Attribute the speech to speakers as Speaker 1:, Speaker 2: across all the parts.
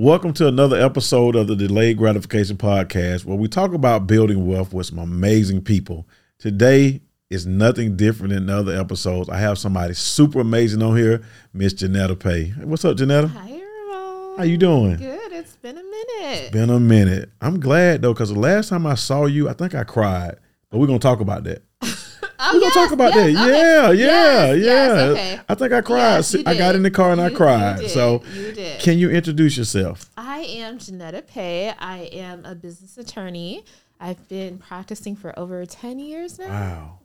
Speaker 1: Welcome to another episode of the Delayed Gratification Podcast, where we talk about building wealth with some amazing people. Today is nothing different than other episodes. I have somebody super amazing on here, Miss Johnetta Paye. What's up, Johnetta?
Speaker 2: Hi, Ramon.
Speaker 1: How you doing?
Speaker 2: Good. It's been a minute.
Speaker 1: Been a minute. I'm glad though, because the last time I saw you, I think I cried. But we're gonna talk about that.
Speaker 2: Oh,
Speaker 1: We're gonna talk about that. Yeah, yeah,
Speaker 2: Yes,
Speaker 1: yeah.
Speaker 2: yes, okay.
Speaker 1: I think I cried.
Speaker 2: Yes,
Speaker 1: I got in the car and I cried.
Speaker 2: you did.
Speaker 1: So,
Speaker 2: you
Speaker 1: can you introduce yourself?
Speaker 2: I am Johnetta Paye. I am a business attorney. I've been practicing for over ten years now.
Speaker 1: Wow,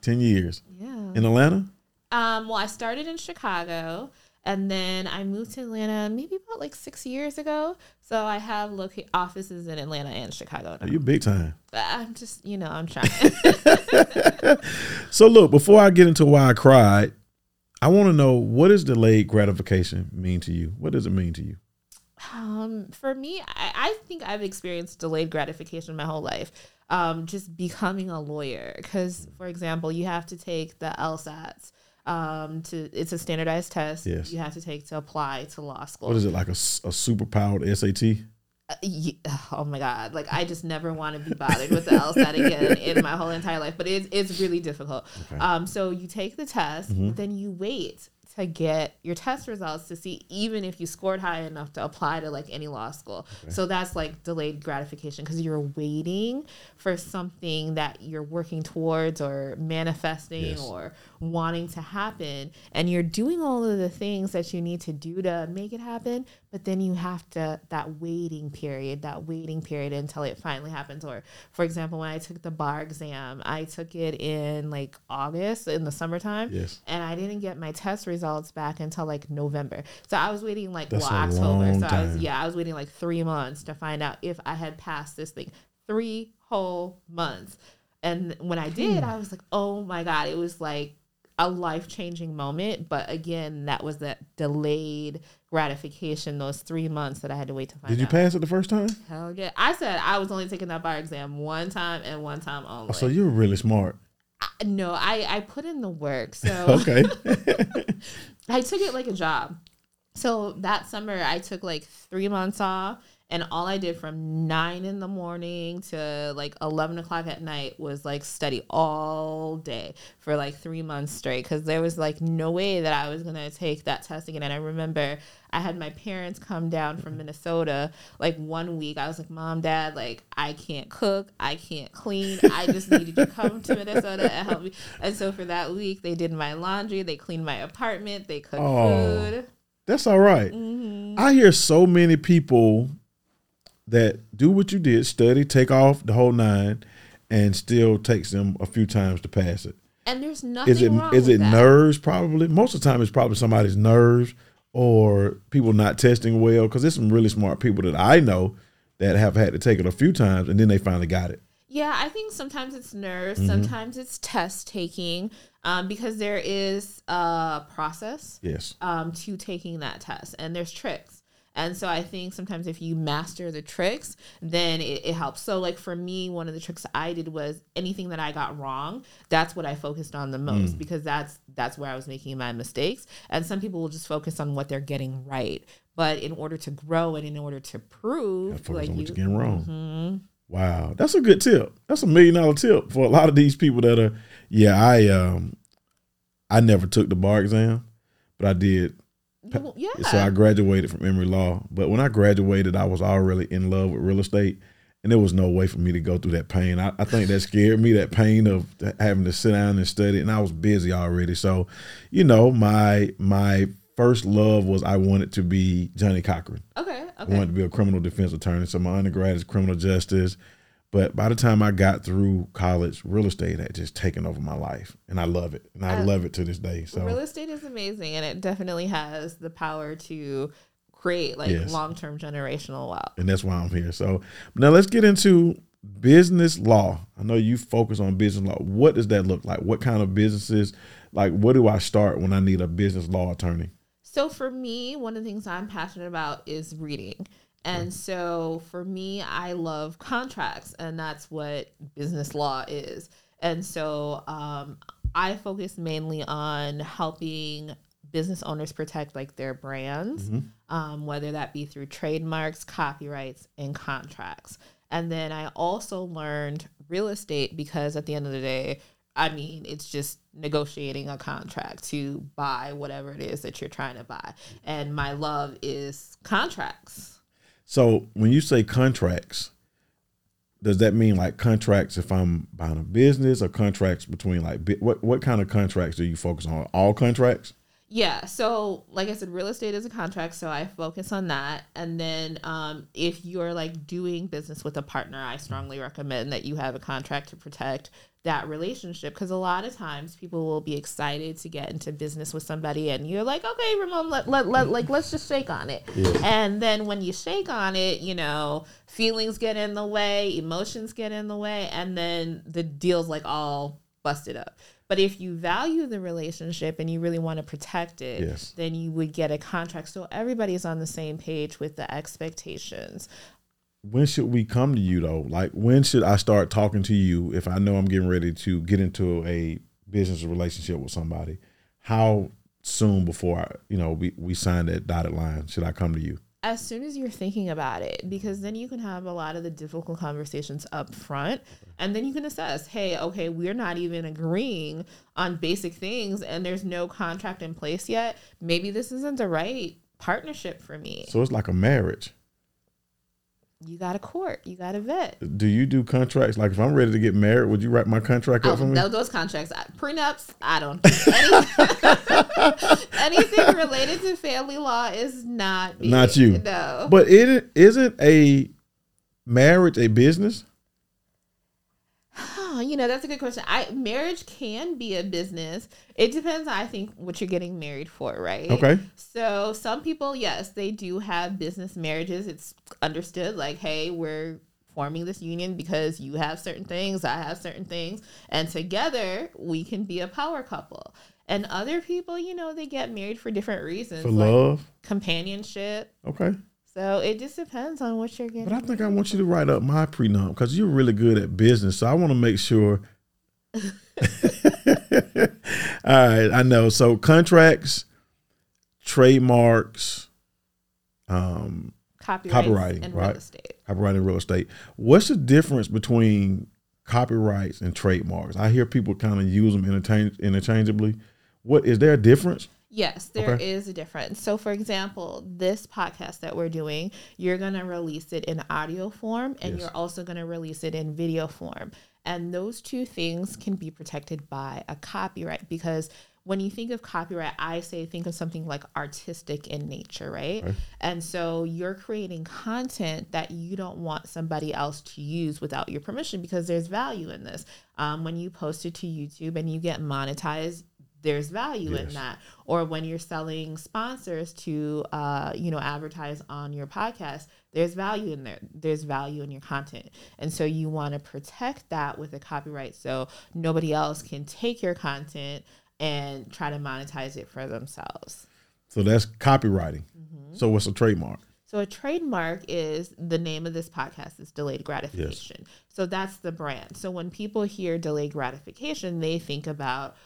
Speaker 1: ten years
Speaker 2: Yeah.
Speaker 1: in Atlanta.
Speaker 2: Um. Well, I started in Chicago, and then I moved to Atlanta maybe about like six years ago. So I have loca- offices in Atlanta and Chicago. Now.
Speaker 1: You big time.
Speaker 2: I'm just, you know, I'm trying.
Speaker 1: So look, before I get into why I cried, I want to know what does delayed gratification mean to you? What does it mean to you?
Speaker 2: Um, for me, I, I think I've experienced delayed gratification my whole life. Um, just becoming a lawyer, because for example, you have to take the LSATs. Um, to it's a standardized test.
Speaker 1: Yes.
Speaker 2: You have to take to apply to law school.
Speaker 1: What is it like a, super powered SAT?
Speaker 2: Uh, ye- oh my god! Like I just never want to be bothered with the LSAT again in my whole entire life. But it's it's really difficult.
Speaker 1: Okay.
Speaker 2: Um, so you take the test,
Speaker 1: Mhm.
Speaker 2: then you wait to get your test results to see even if you scored high enough to apply to like any law school. So that's like delayed gratification because you're waiting for something that you're working towards or manifesting
Speaker 1: Yes.
Speaker 2: or wanting to happen, and you're doing all of the things that you need to do to make it happen. But then you have to that waiting period, that waiting period until it finally happens. Or for example, when I took the bar exam, I took it in like August in the summertime
Speaker 1: Yes.
Speaker 2: and I didn't get my test results back until like November. So I was waiting like
Speaker 1: That's
Speaker 2: well October. So I was yeah, I was waiting like three months to find out if I had passed this thing. Three whole months. And when I did,
Speaker 1: Hmm.
Speaker 2: I was like, oh my God, it was like a life changing moment. But again, that was that delayed gratification, those three months that I had to wait to find
Speaker 1: Did you
Speaker 2: out.
Speaker 1: pass it the first time?
Speaker 2: Hell yeah. I said I was only taking that bar exam one time and one time only.
Speaker 1: Oh, so you're really smart.
Speaker 2: no, I, I put in the work. So
Speaker 1: Okay.
Speaker 2: I took it like a job. So that summer, I took like three months off, and all I did from nine in the morning to like 11 o'clock at night was like study all day for like three months straight because there was like no way that I was gonna take that test again. And I remember I had my parents come down from Minnesota like one week. I was like, Mom, Dad, like I can't cook, I can't clean. I just needed you to come to Minnesota and help me. And so for that week, they did my laundry, they cleaned my apartment, they cooked
Speaker 1: Oh.
Speaker 2: food.
Speaker 1: That's all right.
Speaker 2: Mhm.
Speaker 1: I hear so many people that do what you did, study, take off the whole nine, and still takes them a few times to pass it.
Speaker 2: And there's nothing
Speaker 1: Is it
Speaker 2: wrong
Speaker 1: is it
Speaker 2: that.
Speaker 1: nerves? Probably most of the time, it's probably somebody's nerves or people not testing well. Because there's some really smart people that I know that have had to take it a few times and then they finally got it.
Speaker 2: Yeah, I think sometimes it's nerves,
Speaker 1: Mm-hmm.
Speaker 2: sometimes it's test taking, um, because there is a process
Speaker 1: Yes.
Speaker 2: um, to taking that test, and there's tricks. And so I think sometimes if you master the tricks, then it, it helps. So like for me, one of the tricks I did was anything that I got wrong, that's what I focused on the most
Speaker 1: Mm.
Speaker 2: because that's that's where I was making my mistakes. And some people will just focus on what they're getting right. But in order to grow and in order to prove,
Speaker 1: focus
Speaker 2: like
Speaker 1: on what
Speaker 2: you,
Speaker 1: you're getting wrong.
Speaker 2: Mhm.
Speaker 1: Wow, that's a good tip. That's a million dollar tip for a lot of these people that are. Yeah, I um, I never took the bar exam, but I did.
Speaker 2: Yeah.
Speaker 1: So I graduated from Emory Law. But when I graduated, I was already in love with real estate, and there was no way for me to go through that pain. I, I think that scared me. That pain of having to sit down and study, and I was busy already. So, you know, my my first love was I wanted to be Johnnie Cochran.
Speaker 2: okay.
Speaker 1: I
Speaker 2: Okay.
Speaker 1: wanted to be a criminal defense attorney. So my undergrad is criminal justice. But by the time I got through college, real estate had just taken over my life, and I love it, and I
Speaker 2: I-
Speaker 1: love it to this day. So
Speaker 2: Real estate is amazing, and it definitely has the power to create like
Speaker 1: Yes.
Speaker 2: long term generational wealth.
Speaker 1: and that's why I'm here. So now let's get into business law. I know you focus on business law. What does that look like? What kind of businesses? Like, what do I start when I need a business law attorney?
Speaker 2: So for me, one of the things I'm passionate about is reading. And so for me, I love contracts, and that's what business law is. And so um, I focus mainly on helping business owners protect like their brands, um, whether that be through trademarks, copyrights, and contracts. And then I also learned real estate because at the end of the day, I mean, it's just negotiating a contract to buy whatever it is that you're trying to buy. And my love is contracts.
Speaker 1: So when you say contracts, does that mean like contracts if I'm buying a business or contracts between like what what kind of contracts do you focus on? All contracts?
Speaker 2: Yeah. So, like I said, real estate is a contract, so I focus on that. And then, um, if you're like doing business with a partner, I strongly recommend that you have a contract to protect that relationship because a lot of times people will be excited to get into business with somebody, and you're like, okay, Ramon, let let, let like let's just shake on it. And then when you shake on it, you know, feelings get in the way, emotions get in the way, and then the deal's like all busted up. But if you value the relationship and you really want to protect it,
Speaker 1: Yes.
Speaker 2: then you would get a contract so everybody's on the same page with the expectations.
Speaker 1: When should we come to you though? Like when should I start talking to you if I know I'm getting ready to get into a business relationship with somebody? How soon before I, you know we, we sign that dotted line should I come to you?
Speaker 2: As soon as you're thinking about it, because then you can have a lot of the difficult conversations up front, and then you can assess, hey, okay, we're not even agreeing on basic things, and there's no contract in place yet. Maybe this isn't the right partnership for me.
Speaker 1: So it's like a marriage.
Speaker 2: You got to court, you got to vet.
Speaker 1: Do you do contracts? Like if I'm ready to get married, would you write my contract up
Speaker 2: Oh,
Speaker 1: for me?
Speaker 2: tho- those contracts, I- prenups, I don't. Any, anything related to family law is not me.
Speaker 1: Not you.
Speaker 2: No.
Speaker 1: But it isn't a marriage a business?
Speaker 2: Oh, you know, that's a good question. I marriage can be a business. It depends, I think, what you're getting married for, right?
Speaker 1: Okay.
Speaker 2: So some people, yes, they do have business marriages. It's understood, like, hey, we're forming this union because you have certain things, I have certain things, and together we can be a power couple. And other people, you know, they get married for different reasons,
Speaker 1: For
Speaker 2: like
Speaker 1: love?
Speaker 2: companionship.
Speaker 1: Okay.
Speaker 2: So it just depends on what you're getting.
Speaker 1: But I think I want you to write up my prenup because you're really good at business. So I want to make sure. All right, I know. So contracts, trademarks, um,
Speaker 2: Copyrights
Speaker 1: copywriting,
Speaker 2: and
Speaker 1: right?
Speaker 2: real estate.
Speaker 1: copyright and real estate. What's the difference between copyrights and trademarks? I hear people kind of use them interchange- interchangeably. What is there a difference?
Speaker 2: Yes, there is
Speaker 1: Okay.
Speaker 2: a difference. So, for example, this podcast that we're doing, you're going to release it in audio form and
Speaker 1: Yes.
Speaker 2: you're also going to release it in video form. And those two things can be protected by a copyright because when you think of copyright, I say think of something like artistic in nature, right? And so you're creating content that you don't want somebody else to use without your permission because there's value in this. Um, when you post it to YouTube and you get monetized, there's value in that or when you're selling sponsors to uh, you know advertise on your podcast there's value in there there's value in your content and so you want to protect that with a copyright so nobody else can take your content and try to monetize it for themselves
Speaker 1: So that's copywriting. So what's a trademark?
Speaker 2: so a trademark is the name of this podcast is delayed gratification. So that's the brand. So when people hear delayed gratification, they think about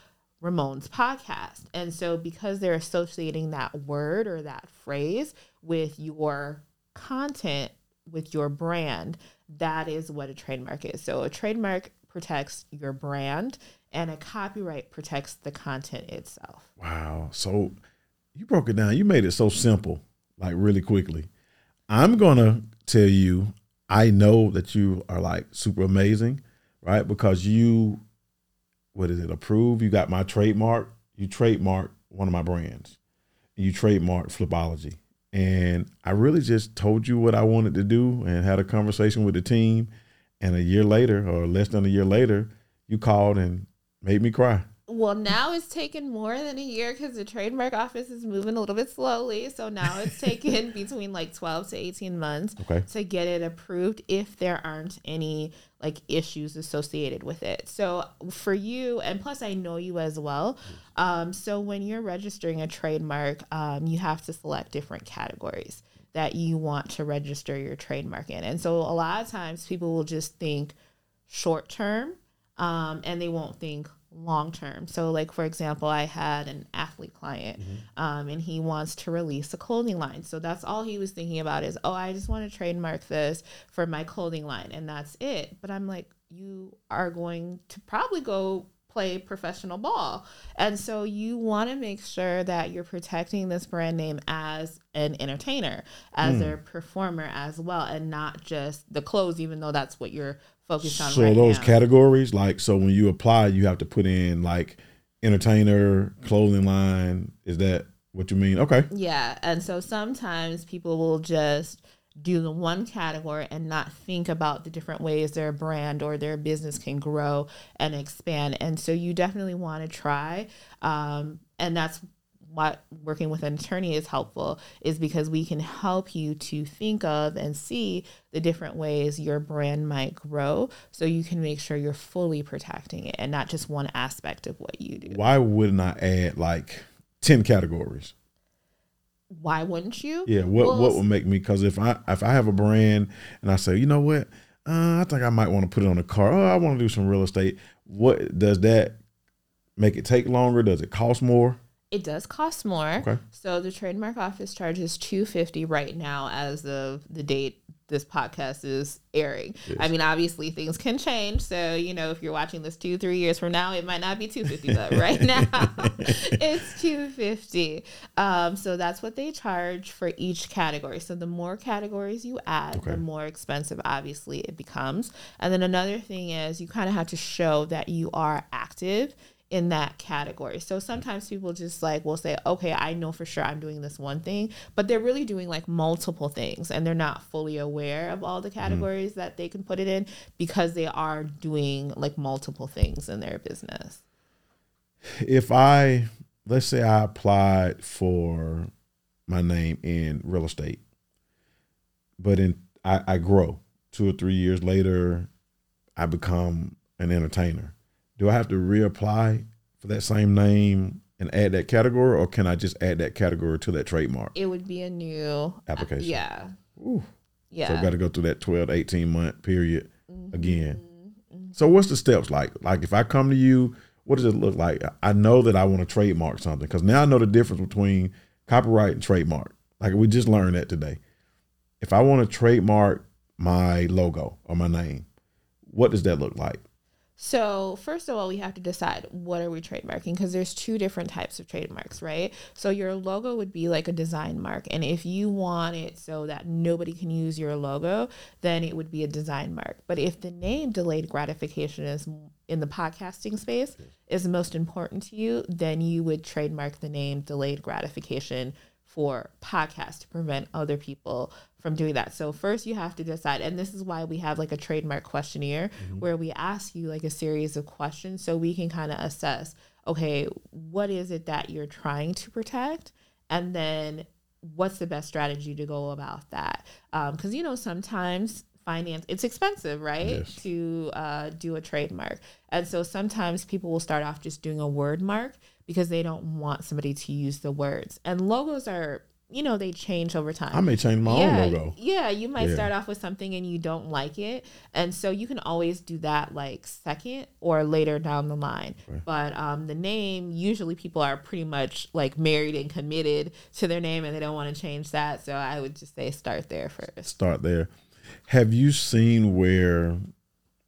Speaker 2: Ramon's podcast. And so because they're associating that word or that phrase with your content, with your brand, that is what a trademark is. So a trademark protects your brand and a copyright protects the content itself.
Speaker 1: Wow. So you broke it down. You made it so simple, like really quickly. I'm gonna tell you, I know that you are like super amazing, right? Because you, what is it? Approved. You got my trademark. You trademark one of my brands. You trademark Flipology, and I really just told you what I wanted to do and had a conversation with the team. And a year later, or less than a year later, you called and made me cry.
Speaker 2: Well, now it's taken more than a year because the trademark office is moving a little bit slowly. So now it's taken between like 12 to 18 months
Speaker 1: Okay.
Speaker 2: to get it approved if there aren't any like issues associated with it. So for you, and plus I know you as well. Um, so when you're registering a trademark, um, you have to select different categories that you want to register your trademark in. And so a lot of times people will just think short term um, and they won't think long term. So, like for example, I had an athlete client,
Speaker 1: Mm-hmm.
Speaker 2: um, and he wants to release a clothing line. So that's all he was thinking about is, oh, I just want to trademark this for my clothing line, and that's it. But I'm like, you are going to probably go play professional ball. And so you want to make sure that you're protecting this brand name as an entertainer, as
Speaker 1: Hmm.
Speaker 2: a performer as well, and not just the clothes, even though that's what you're focused on.
Speaker 1: So
Speaker 2: right
Speaker 1: those
Speaker 2: now.
Speaker 1: categories, like so when you apply, you have to put in like entertainer, clothing line. Is that what you mean? Okay.
Speaker 2: Yeah. And so sometimes people will just do the one category and not think about the different ways their brand or their business can grow and expand. And so you definitely want to try. Um, and that's what working with an attorney is helpful is because we can help you to think of and see the different ways your brand might grow so you can make sure you're fully protecting it and not just one aspect of what you do.
Speaker 1: Why wouldn't I add like ten categories?
Speaker 2: Why wouldn't you?
Speaker 1: Yeah. What
Speaker 2: Well,
Speaker 1: what would make me? Because if I if I have a brand and I say, you know what, uh, I think I might want to put it on a car. Oh, I want to do some real estate. What does that make it take longer? Does it cost more?
Speaker 2: It does cost more.
Speaker 1: Okay.
Speaker 2: So the trademark office charges two fifty right now as of the date this podcast is airing. I mean, obviously things can change. So you know, if you're watching this two three years from now, it might not be two fifty, but right now it's two fifty. Um, so that's what they charge for each category. So the more categories you add,
Speaker 1: Okay.
Speaker 2: the more expensive obviously it becomes. And then another thing is you kind of have to show that you are active in that category. So sometimes people just like will say, okay, I know for sure I'm doing this one thing, but they're really doing like multiple things and they're not fully aware of all the mm-hmm. categories that they can put it in because they are doing like multiple things in their business.
Speaker 1: if I let's say I applied for my name in real estate, but in I, I grow two or three years later, I become an entertainer. Do I have to reapply for that same name and add that category, or can I just add that category to that trademark
Speaker 2: It would be a new
Speaker 1: application?
Speaker 2: yeah.
Speaker 1: Ooh.
Speaker 2: Yeah.
Speaker 1: So I've got to go through that 12 to 18 month period
Speaker 2: Mm-hmm.
Speaker 1: again. So what's the steps like? Like if I come to you, what does it look like? I know that I want to trademark something because now I know the difference between copyright and trademark. Like we just learned that today. If I want to trademark my logo or my name, what does that look like?
Speaker 2: So first of all, we have to decide what are we trademarking because there's two different types of trademarks, right? So your logo would be like a design mark, and if you want it so that nobody can use your logo, then it would be a design mark. But if the name delayed gratification is in the podcasting space is most important to you, then you would trademark the name delayed gratification for podcasts to prevent other people from doing that. So first you have to decide and this is why we have like a trademark questionnaire where we ask you like a series of questions so we can kind of assess okay, what is it that you're trying to protect and then what's the best strategy to go about that? Because you know sometimes finance it's expensive right
Speaker 1: Yes.
Speaker 2: to uh, do a trademark and so sometimes people will start off just doing a word mark because they don't want somebody to use the words and logos are you know they change over time
Speaker 1: I may change my
Speaker 2: yeah,
Speaker 1: own logo.
Speaker 2: Yeah, you might
Speaker 1: Yeah.
Speaker 2: start off with something and you don't like it. And so you can always do that like second or later down the line. But um, the name, usually people are pretty much like married and committed to their name and they don't want to change that. So I would just say start there first.
Speaker 1: Start there. Have you seen where?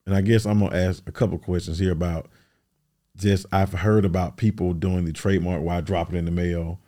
Speaker 1: And I guess I'm gonna ask a couple questions here about just I've heard about people doing the trademark while I drop it in the mail,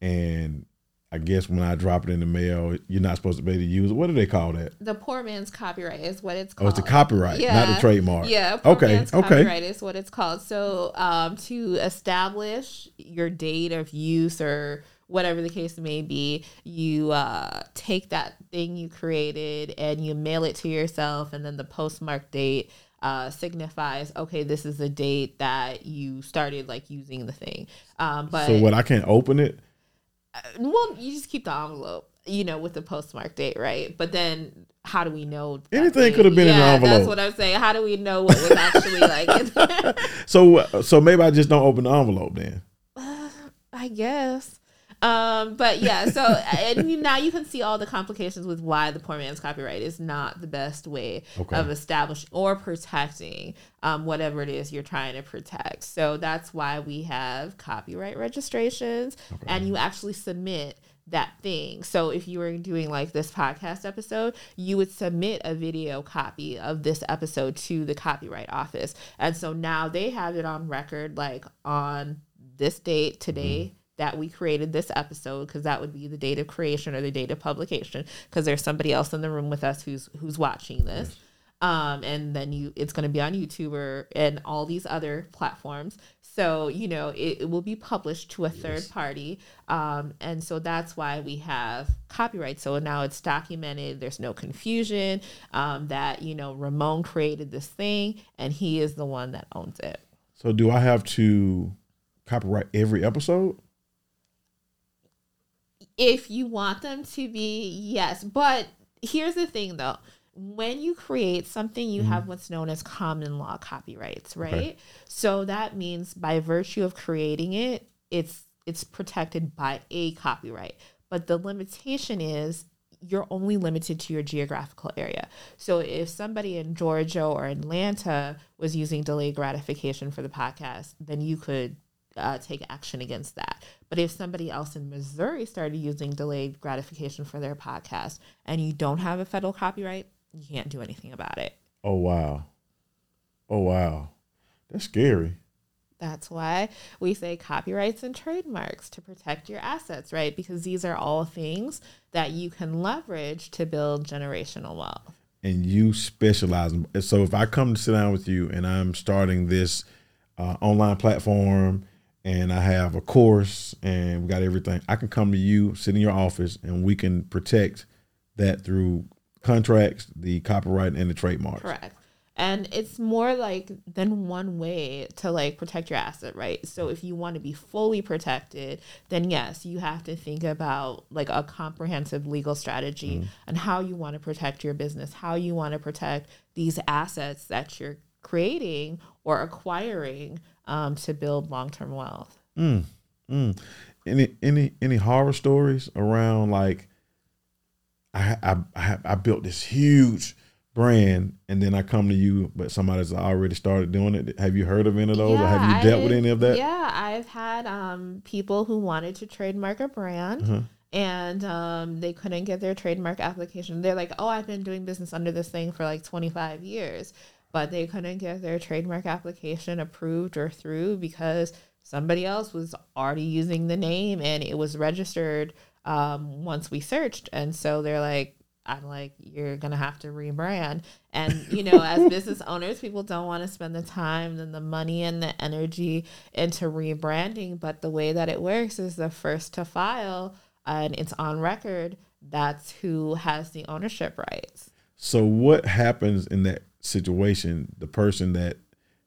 Speaker 1: and I guess when I drop it in the mail, you're not supposed to be able to use it. What do they call that?
Speaker 2: The poor man's copyright is what it's
Speaker 1: Oh,
Speaker 2: called.
Speaker 1: it's the copyright, not the trademark.
Speaker 2: Yeah, poor
Speaker 1: Okay,
Speaker 2: man's
Speaker 1: okay.
Speaker 2: copyright is what it's called. So um, to establish your date of use or whatever the case may be, you uh, take that thing you created and you mail it to yourself, and then the postmark date uh, signifies okay, this is the date that you started like using the thing. Um, but
Speaker 1: So what? I can't open it.
Speaker 2: well, you just keep the envelope, you know, with the postmark date, right? But then how do we know?
Speaker 1: Anything could have been in the envelope.
Speaker 2: That's what I'm saying. How do we know what was actually like?
Speaker 1: So so maybe I just don't open the envelope then.
Speaker 2: I guess. Um, but yeah, so and now you can see all the complications with why the poor man's copyright is not the best way
Speaker 1: Okay.
Speaker 2: of establishing or protecting um, whatever it is you're trying to protect. So that's why we have copyright registrations, and you actually submit that thing. So if you were doing like this podcast episode, you would submit a video copy of this episode to the copyright office. And so now they have it on record like on this date today that we created this episode because that would be the date of creation or the date of publication because there's somebody else in the room with us who's who's watching this um, and then you it's going to be on YouTube or, and all these other platforms. So you know it, it will be published to a third party, um, and so that's why we have copyright. So now it's documented. There's no confusion um, that you know Ramon created this thing and he is the one that owns it.
Speaker 1: So do I have to copyright every episode?
Speaker 2: If you want them to be yes. But here's the thing though. When you create something you mm-hmm. have what's known as common law copyrights right?
Speaker 1: Okay.
Speaker 2: so that means by virtue of creating it it's it's protected by a copyright. But the limitation is you're only limited to your geographical area. So if somebody in Georgia or Atlanta was using delayed gratification for the podcast, then you could uh, take action against that. But if somebody else in Missouri started using delayed gratification for their podcast and you don't have a federal copyright, you can't do anything about it.
Speaker 1: Oh wow. Oh wow. That's scary.
Speaker 2: That's why we say copyrights and trademarks to protect your assets, right? Because these are all things that you can leverage to build generational wealth.
Speaker 1: And you specialize. in- So if I come to sit down with you and I'm starting this uh, online platform and I have a course and we got everything, I can come to you, sit in your office, and we can protect that through contracts, the copyright, and the trademarks.
Speaker 2: Correct. And it's more like than one way to like protect your asset, right? So if you want to be fully protected, then yes, you have to think about like a comprehensive legal strategy mm-hmm. and how you want to protect your business, how you want to protect these assets that you're creating or acquiring um, to build long term wealth.
Speaker 1: Mm. Any any any horror stories around like I I I, I built this huge brand and then I come to you, but somebody's already started doing it. Have you heard of any of those, or have you dealt with
Speaker 2: I've-
Speaker 1: any of that?
Speaker 2: Yeah, I've had um, people who wanted to trademark a brand
Speaker 1: Uh-huh.
Speaker 2: and um, they couldn't get their trademark application. They're like, oh, I've been doing business under this thing for like 25 years, but they couldn't get their trademark application approved or through because somebody else was already using the name and it was registered um, once we searched. And so they're like, I'm like, you're gonna have to rebrand. And you know, as business owners, people don't want to spend the time and the money and the energy into rebranding. But the way that it works is the first to file and it's on record. That's who has the ownership rights.
Speaker 1: So what happens in that situation? The person that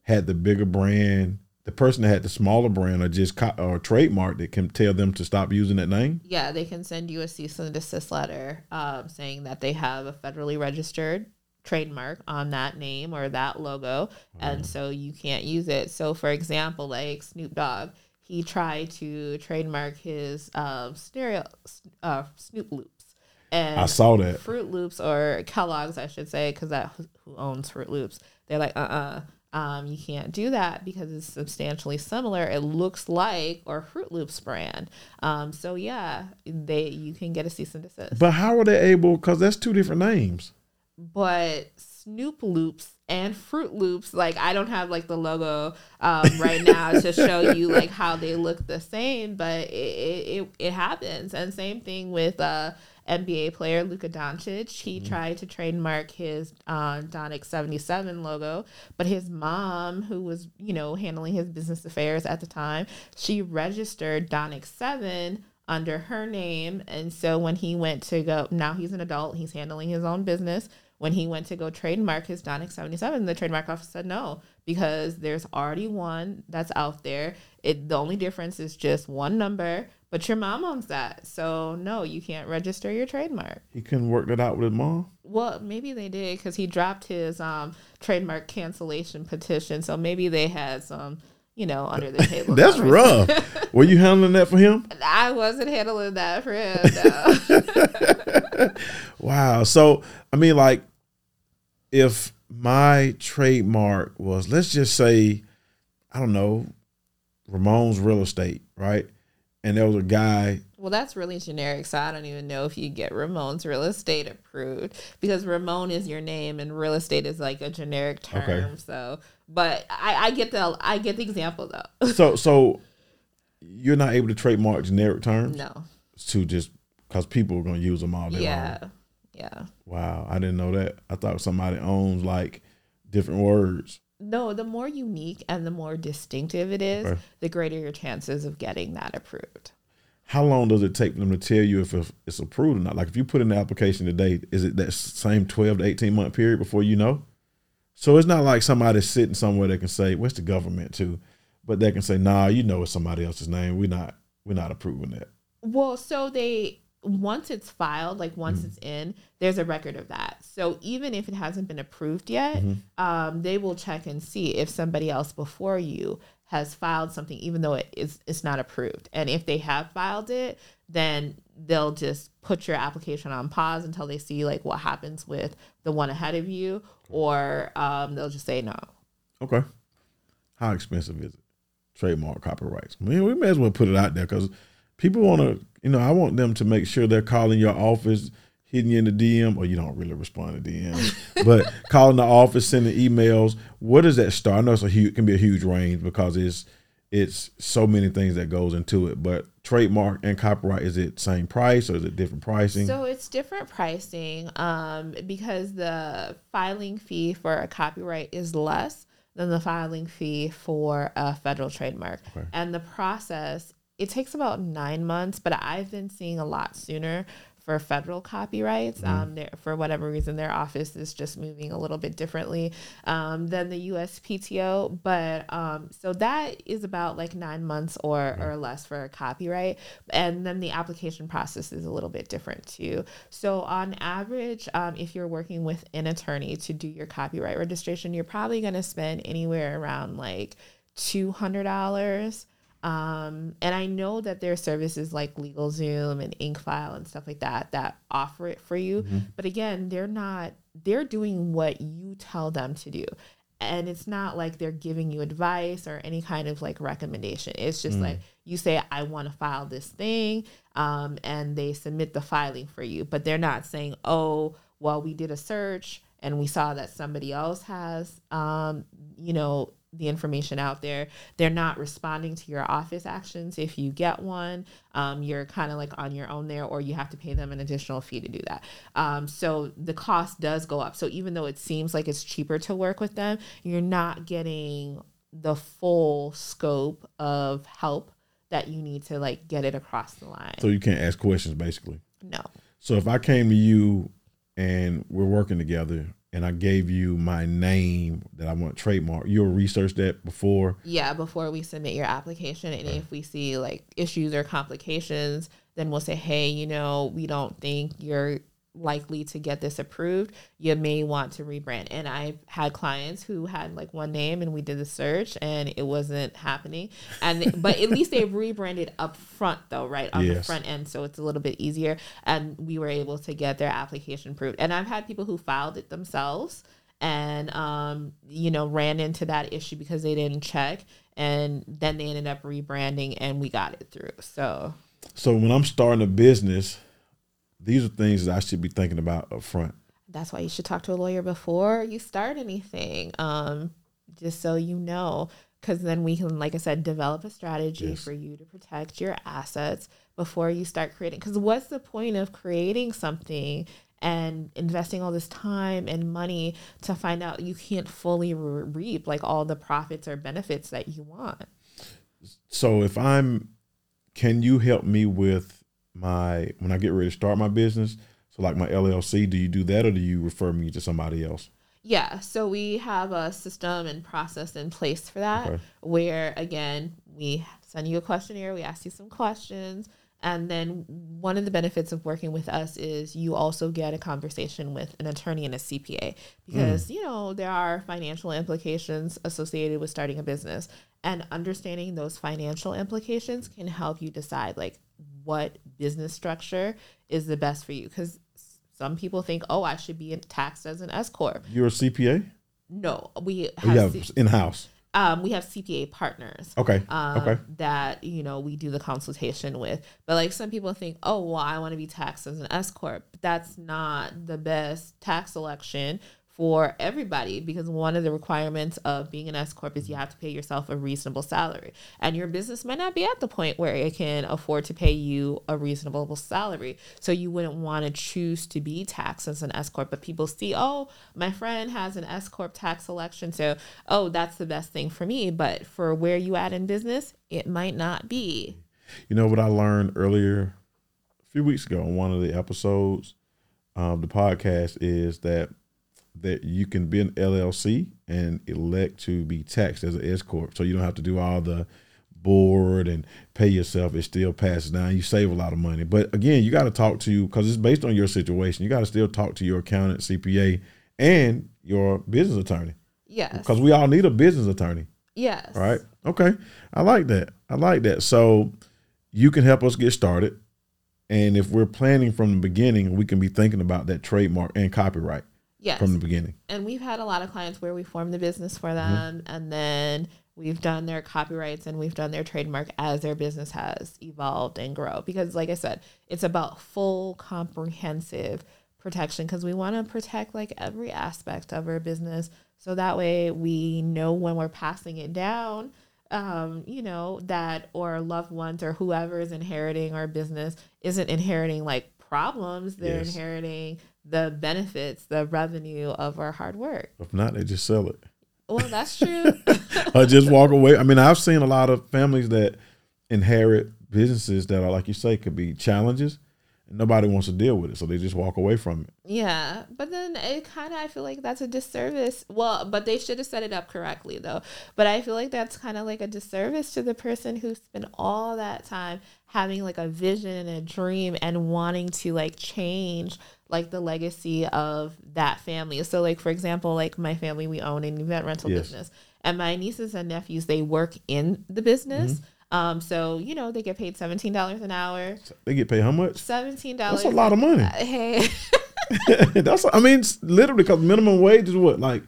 Speaker 1: had the bigger brand, the person that had the smaller brand, or just co- or trademark that can tell them to stop using that name.
Speaker 2: Yeah, they can send you a cease and desist letter um, saying that they have a federally registered trademark on that name or that logo, and so you can't use it. So, for example, like Snoop Dogg, he tried to trademark his um, stereo uh, Snoop Loops, and
Speaker 1: I saw that.
Speaker 2: Froot Loops or Kellogg's, I should say, because that who owns Froot Loops. They're like, uh, uh um, you can't do that because it's substantially similar. It looks like or Froot Loops brand. Um, so yeah, they you can get a cease and desist.
Speaker 1: But how are they able? Because that's two different names.
Speaker 2: But Snoop Loops and Froot Loops, like I don't have like the logo um, right now to show you like how they look the same, but it it, it, it happens. And same thing with uh, NBA player Luka Doncic. He tried to trademark his uh, Donic seventy seven logo, but his mom, who was you know handling his business affairs at the time, she registered Donic seven under her name. And so when he went to go, now he's an adult, he's handling his own business. When he went to go trademark his Donic 77, the trademark office said no, because there's already one that's out there. It the only difference is just one number, but your mom owns that. So no, you can't register your trademark.
Speaker 1: He couldn't work that out with his mom.
Speaker 2: Well, maybe they did because he dropped his um, trademark cancellation petition. So maybe they had some, you know, under the table.
Speaker 1: That's rough. Were you handling that for him?
Speaker 2: I wasn't handling that for him. No.
Speaker 1: Wow. So, I mean, like, if my trademark was, let's just say, I don't know, Ramon's real estate, right? And there was a guy.
Speaker 2: well, that's really generic, so I don't even know if you get Ramon's real estate approved because Ramon is your name and real estate is like a generic term.
Speaker 1: Okay.
Speaker 2: So, but I, I get the I get the example though.
Speaker 1: So, so you're not able to trademark generic terms
Speaker 2: no.
Speaker 1: to just because people are going to use them all day
Speaker 2: Yeah.
Speaker 1: long.
Speaker 2: Yeah.
Speaker 1: Wow, I didn't know that. I thought somebody owns like different words.
Speaker 2: No, the more unique and the more distinctive it is,
Speaker 1: Okay.
Speaker 2: the greater your chances of getting that approved.
Speaker 1: How long does it take them to tell you if it's approved or not? Like if you put in the application today, is it that same 12 to 18 month period before you know? So it's not like somebody's sitting somewhere that can say, "What's the government to?" But they can say, "Nah, you know it's somebody else's name. We're not we're not approving that."
Speaker 2: Well, so they once it's filed, like once it's in, there's a record of that. So even if it hasn't been approved yet, um, they will check and see if somebody else before you has filed something, even though it is it's not approved. And if they have filed it, then they'll just put your application on pause until they see like what happens with the one ahead of you, or um, they'll just say no.
Speaker 1: Okay. How expensive is it? Trademark copyrights. I mean, we may as well put it out there because people want to, you know, I want them to make sure they're calling your office, hitting you in the DM, or you don't really respond to DMs, but calling the office, sending emails. What does that start? I know it's a huge, can be a huge range because it's it's so many things that goes into it. But trademark and copyright, is it same price or is it different pricing?
Speaker 2: So it's different pricing um, because the filing fee for a copyright is less than the filing fee for a federal trademark.
Speaker 1: Okay.
Speaker 2: And the process, it takes about nine months, but I've been seeing a lot sooner for federal copyrights. Um, there- for whatever reason, their office is just moving a little bit differently um, than the USPTO. But um, so that is about like nine months or, or less for a copyright. And then the application process is a little bit different too. So, on average, um, if you're working with an attorney to do your copyright registration, you're probably going to spend anywhere around like $200. Um, and I know that there are services like LegalZoom and Incfile and stuff like that that offer it for you. But again, they're not, they're doing what you tell them to do. And it's not like they're giving you advice or any kind of like recommendation. It's just like you say, I want to file this thing, um, and they submit the filing for you. But they're not saying, oh, well, we did a search and we saw that somebody else has, um, you know, the information out there. They're not responding to your office actions. If you get one, um, you're kind of like on your own there, or you have to pay them an additional fee to do that. Um, so the cost does go up. So even though it seems like it's cheaper to work with them, you're not getting the full scope of help that you need to like get it across the line.
Speaker 1: so you can't ask questions basically.
Speaker 2: no.
Speaker 1: So if I came to you and we're working together and I gave you my name that I want trademark, you'll research that before.
Speaker 2: Yeah, before we submit your application. And if we see like issues or complications, then we'll say, hey, you know, we don't think you're likely to get this approved. You may want to rebrand. And I've had clients who had like one name and we did the search and it wasn't happening. And but at least they've rebranded up front though, right? On the front end. So it's a little bit easier. And we were able to get their application approved. And I've had people who filed it themselves and um, you know ran into that issue because they didn't check and then they ended up rebranding and we got it through so
Speaker 1: So when I'm starting a business, these are things that I should be thinking about up front.
Speaker 2: that's why you should talk to a lawyer before you start anything um, just so you know because then we can like i said develop a strategy
Speaker 1: Yes.
Speaker 2: for you to protect your assets before you start creating because what's the point of creating something and investing all this time and money to find out you can't fully re- reap like all the profits or benefits that you want
Speaker 1: So if I'm, can you help me with my when I get ready to start my business? So like my LLC, do you do that or do you refer me to somebody else?
Speaker 2: Yeah, so we have a system and process in place for that
Speaker 1: Okay.
Speaker 2: where again, we send you a questionnaire, we ask you some questions, and then one of the benefits of working with us is you also get a conversation with an attorney and a CPA because, mm. you know, there are financial implications associated with starting a business. and understanding those financial implications can help you decide like what business structure is the best for you because some people think oh i should be taxed as an s corp
Speaker 1: You're a CPA.
Speaker 2: no we have,
Speaker 1: you have
Speaker 2: C-
Speaker 1: in house.
Speaker 2: um, we have cpa partners
Speaker 1: Okay.
Speaker 2: um,
Speaker 1: okay.
Speaker 2: that you know we do the consultation with. But like some people think, oh well, I want to be taxed as an S corp. That's not the best tax selection for everybody because one of the requirements of being an S corp is you have to pay yourself a reasonable salary, and your business might not be at the point where it can afford to pay you a reasonable salary. So you wouldn't want to choose to be taxed as an S corp. But people see, oh, my friend has an S corp tax selection, so oh, that's the best thing for me. But for where you at in business, it might not be.
Speaker 1: You know what I learned earlier, a few weeks ago on one of the episodes of the podcast is that that you can be an LLC and elect to be taxed as an S corp, so you don't have to do all the board and pay yourself. It still passes down. You save a lot of money, but again, you got to talk to because it's based on your situation. You got to still talk to your accountant, CPA, and your business attorney
Speaker 2: Yes.
Speaker 1: because we all need a business attorney.
Speaker 2: Yes.
Speaker 1: Right. Okay. I like that. I like that. So you can help us get started. And if we're planning from the beginning, we can be thinking about that trademark and copyright
Speaker 2: Yes.
Speaker 1: from the beginning.
Speaker 2: and we've had a lot of clients where we form the business for
Speaker 1: Mm-hmm.
Speaker 2: them and then we've done their copyrights and we've done their trademark as their business has evolved and grow because like i said it's about full comprehensive protection because we want to protect like every aspect of our business so that way we know when we're passing it down um, you know, that or loved ones or whoever is inheriting our business isn't inheriting like problems. They're
Speaker 1: Yes.
Speaker 2: inheriting the benefits, the revenue of our hard work.
Speaker 1: If not, they just sell it
Speaker 2: Well, that's true.
Speaker 1: or just walk away. I mean, I've seen a lot of families that inherit businesses that are, like you say, could be challenges and nobody wants to deal with it. So they just walk away from it.
Speaker 2: yeah. But then it kind of, I feel like that's a disservice. Well, but they should have set it up correctly though. But I feel like that's kind of like a disservice to the person who spent all that time having like a vision and a dream and wanting to like change like the legacy of that family. So like for example, like my family we own an event rental
Speaker 1: Yes.
Speaker 2: business and my nieces and nephews they work in the business. Um so you know they get paid $17 an hour.
Speaker 1: They get paid how much?
Speaker 2: $17
Speaker 1: That's a lot of money.
Speaker 2: Hey.
Speaker 1: That's I mean, literally because minimum wage is what like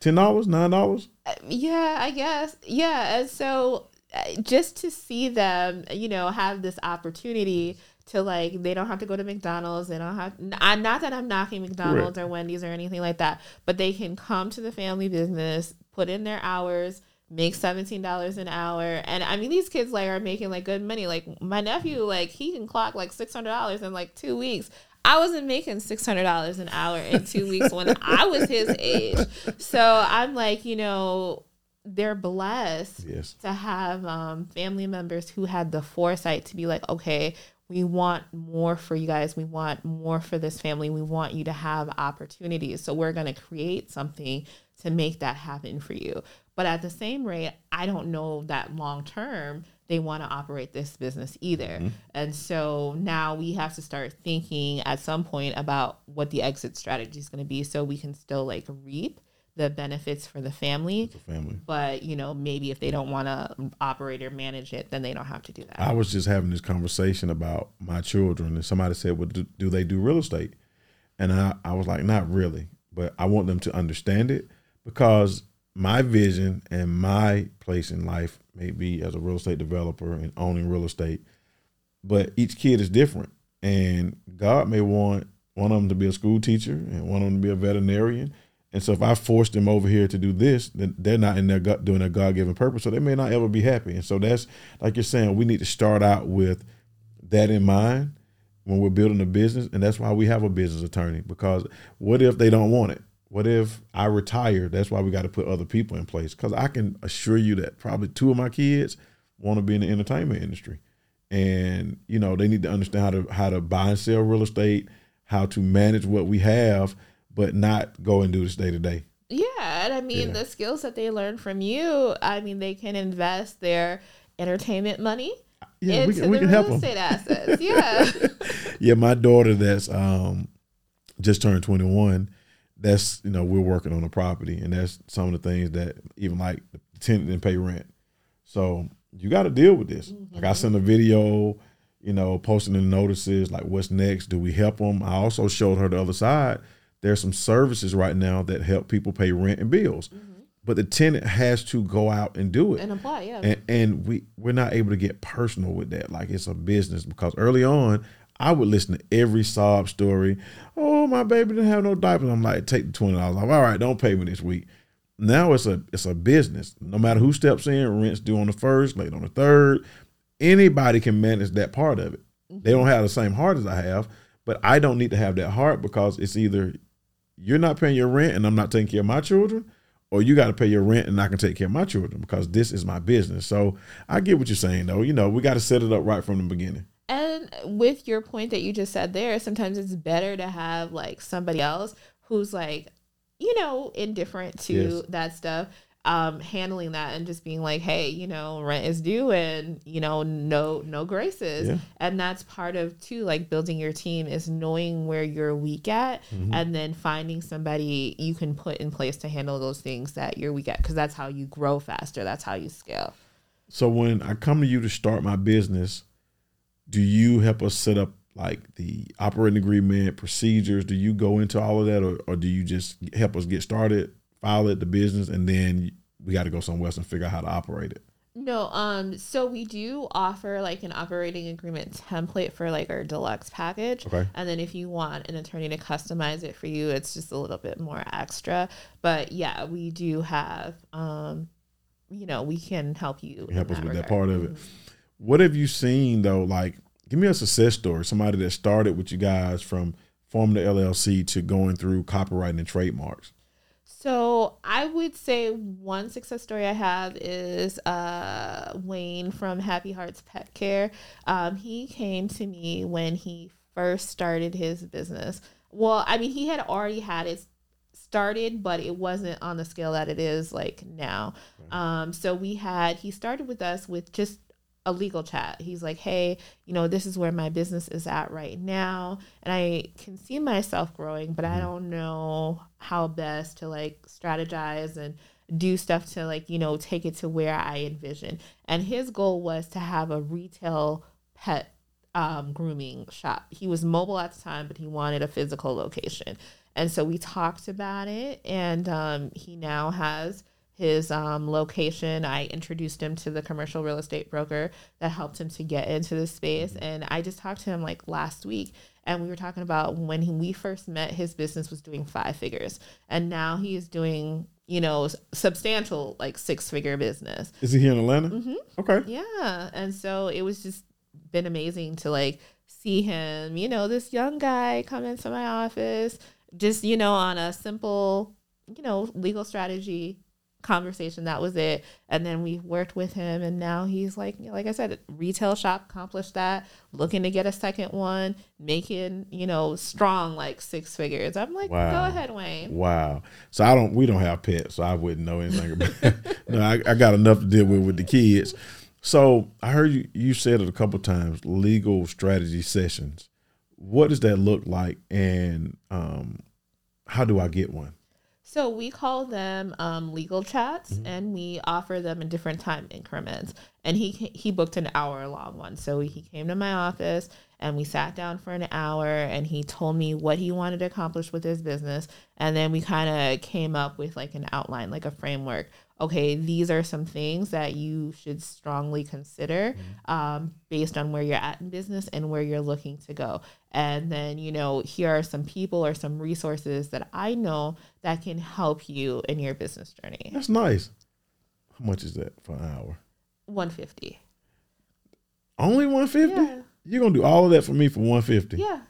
Speaker 1: ten dollars, nine dollars.
Speaker 2: Yeah, I guess. Yeah. And so uh, just to see them, you know, have this opportunity to like, they don't have to go to McDonald's. They don't have, n- I- not that I'm knocking McDonald's or Wendy's or anything like that, but they can come to the family business, put in their hours, make $17 an hour. And I mean, these kids like are making like good money. Like my nephew, like he can clock like $600 in like two weeks. I wasn't making six hundred dollars an hour in two weeks when I was his age. So I'm like, you know, they're blessed
Speaker 1: Yes.
Speaker 2: to have um, family members who had the foresight to be like, okay, we want more for you guys. We want more for this family. We want you to have opportunities. So we're going to create something to make that happen for you. But at the same rate, I don't know that long term they want to operate this business either. Mm-hmm. And so now we have to start thinking at some point about what the exit strategy is going to be so we can still like reap the benefits for the family
Speaker 1: family.
Speaker 2: but you know maybe if they don't want to operate or manage it then they don't have to do that
Speaker 1: I was just having this conversation about my children, and somebody said, "Well, do, do they do real estate?" And I, I was like, "Not really," but I want them to understand it because my vision and my place in life may be as a real estate developer and owning real estate, but each kid is different, and God may want one of them to be a school teacher and one of them to be a veterinarian. And so if I force them over here to do this, then they're not in their gut doing their God given purpose. So they may not ever be happy. And so that's like you're saying, we need to start out with that in mind when we're building a business. And that's why we have a business attorney. Because what if they don't want it? What if I retire? That's why we got to put other people in place. Because I can assure you that probably two of my kids want to be in the entertainment industry. And, you know, they need to understand how to how to buy and sell real estate, how to manage what we have, but not go and do this day to day.
Speaker 2: yeah and i mean
Speaker 1: Yeah.
Speaker 2: the skills that they learn from you i mean they can invest their entertainment money
Speaker 1: Yeah, we
Speaker 2: into
Speaker 1: can, we
Speaker 2: the
Speaker 1: can
Speaker 2: real
Speaker 1: help them.
Speaker 2: estate assets yeah
Speaker 1: yeah, my daughter that's um just turned 21, that's you know, we're working on a property and that's some of the things that even like the tenant didn't pay rent. So you got to deal with this. Mm-hmm. Like I sent a video, you know, posting the notices, like what's next? Do we help them? I also showed her the other side. There's some services right now that help people pay rent and bills. Mm-hmm. But the tenant has to go out and do it
Speaker 2: and apply, yeah.
Speaker 1: And, and we we're not able to get personal with that, like it's a business. Because early on, I would listen to every sob story. Oh, my baby didn't have no diapers. I'm like, take the twenty dollars. Off. All right, don't pay me this week. Now it's a it's a business. No matter who steps in, rent's due on the first, late on the third. Anybody can manage that part of it. Mm-hmm. They don't have the same heart as I have, but I don't need to have that heart because it's either you're not paying your rent and I'm not taking care of my children, or you got to pay your rent and I can take care of my children because this is my business. So I get what you're saying though. You know, we got to set it up right from the beginning.
Speaker 2: And with your point that you just said there, sometimes it's better to have like somebody else who's like, you know, indifferent to yes. that stuff, um, handling that and just being like, hey, you know, rent is due and, you know, no, no graces. Yeah. And that's part of too, like building your team is knowing where you're weak at mm-hmm. and then finding somebody you can put in place to handle those things that you're weak at. Cause that's how you grow faster. That's how you scale.
Speaker 1: So when I come to you to start my business, do you help us set up like the operating agreement procedures do you go into all of that or, or do you just help us get started file it the business and then we got to go somewhere else and figure out how to operate it
Speaker 2: no um so we do offer like an operating agreement template for like our deluxe package
Speaker 1: okay
Speaker 2: and then if you want an attorney to customize it for you it's just a little bit more extra but yeah we do have um you know we can help you
Speaker 1: help us with regard. that part of it mm-hmm. what have you seen though like give me a success story. Somebody that started with you guys from forming the LLC to going through copyright and trademarks.
Speaker 2: So I would say one success story I have is uh, Wayne from Happy Hearts Pet Care. Um, he came to me when he first started his business. Well, I mean, he had already had it started, but it wasn't on the scale that it is like now. Um, so we had he started with us with just a legal chat. He's like, hey, you know, this is where my business is at right now. And I can see myself growing, but I mm-hmm. don't know how best to like strategize and do stuff to like, you know, take it to where I envision. And his goal was to have a retail pet um, grooming shop. He was mobile at the time, but he wanted a physical location. And so we talked about it, and um, he now has his um, location. I introduced him to the commercial real estate broker that helped him to get into the space. Mm-hmm. And I just talked to him like last week, and we were talking about when he, we first met, his business was doing five figures, and now he is doing you know substantial like six figure business.
Speaker 1: Is he here in Atlanta?
Speaker 2: Mm-hmm.
Speaker 1: Okay.
Speaker 2: Yeah, and so it was just been amazing to like see him. You know, this young guy come into my office, just you know, on a simple you know legal strategy conversation that was it. And then we worked with him and now he's like like i said retail shop accomplished that looking to get a second one making you know strong like six figures. I'm like wow. go ahead wayne.
Speaker 1: Wow. So i don't we don't have pets so i wouldn't know anything about it no I, I got enough to deal with with the kids. So i heard you you said it a couple times legal strategy sessions. What does that look like? And um how do i get one
Speaker 2: so we call them um, legal chats, mm-hmm. and we offer them in different time increments. And he he booked an hour long one, so he came to my office and we sat down for an hour, and he told me what he wanted to accomplish with his business, and then we kind of came up with like an outline, like a framework okay, these are some things that you should strongly consider mm-hmm. um, based on where you're at in business and where you're looking to go. And then, you know, here are some people or some resources that I know that can help you in your business journey.
Speaker 1: That's nice. How much is that for an hour?
Speaker 2: 150.
Speaker 1: Only 150? Yeah. You're going to do all of that for me for 150?
Speaker 2: Yeah.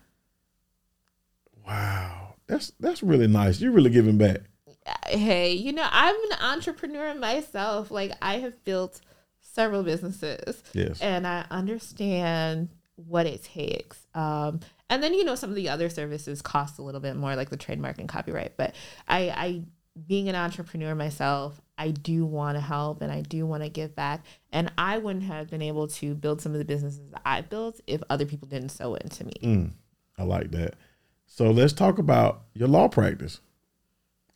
Speaker 1: Wow. That's that's really nice. You're really giving back
Speaker 2: hey, you know, I'm an entrepreneur myself. Like I have built several businesses.
Speaker 1: Yes.
Speaker 2: And I understand what it takes. Um, and then you know some of the other services cost a little bit more, like the trademark and copyright. But I, I being an entrepreneur myself, I do want to help and I do want to give back. And I wouldn't have been able to build some of the businesses that I built if other people didn't sow into me.
Speaker 1: Mm, I like that. So let's talk about your law practice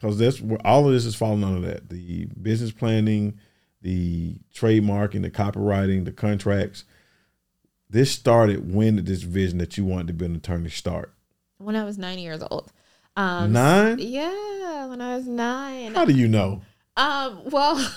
Speaker 1: because that's where all of this is falling under that the business planning the trademarking, the copyrighting, the contracts. This started when did this vision that you wanted to be an attorney start?
Speaker 2: When I was nine years old. Um,
Speaker 1: Nine?
Speaker 2: Yeah, when I was nine.
Speaker 1: How do you know?
Speaker 2: Um, well,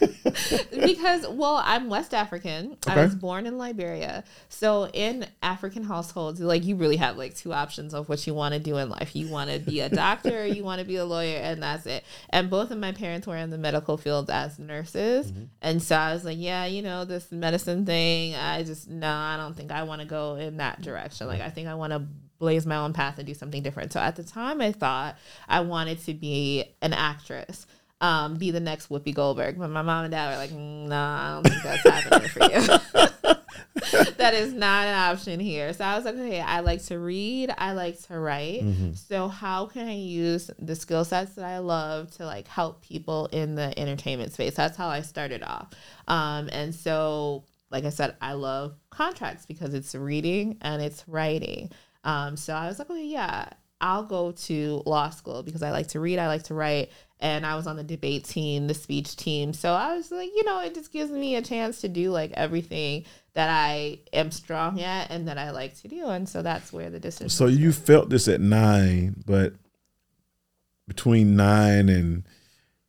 Speaker 2: because well, I'm West African.
Speaker 1: Okay.
Speaker 2: I was born in Liberia. So in African households, like you really have like two options of what you want to do in life. You want to be a doctor, or you want to be a lawyer, and that's it. And both of my parents were in the medical field as nurses, mm-hmm. and so I was like, yeah, you know, this medicine thing. I just no, I don't think I want to go in that direction. Like I think I want to blaze my own path and do something different. So at the time, I thought I wanted to be an actress um, be the next Whoopi Goldberg. But my mom and dad were like, "Mm, nah, I don't think that's happening for you. that is not an option here. So I was like, okay, I like to read, I like to write. So how can I use the skill sets that I love to like help people in the entertainment space? That's how I started off. Um, and so, like I said, I love contracts because it's reading and it's writing. Um, so I was like, okay, yeah, I'll go to law school because I like to read, I like to write, and I was on the debate team, the speech team. So I was like, you know, it just gives me a chance to do like everything that I am strong at and that I like to do. And so that's where the decision.
Speaker 1: So you felt this at nine, but between nine and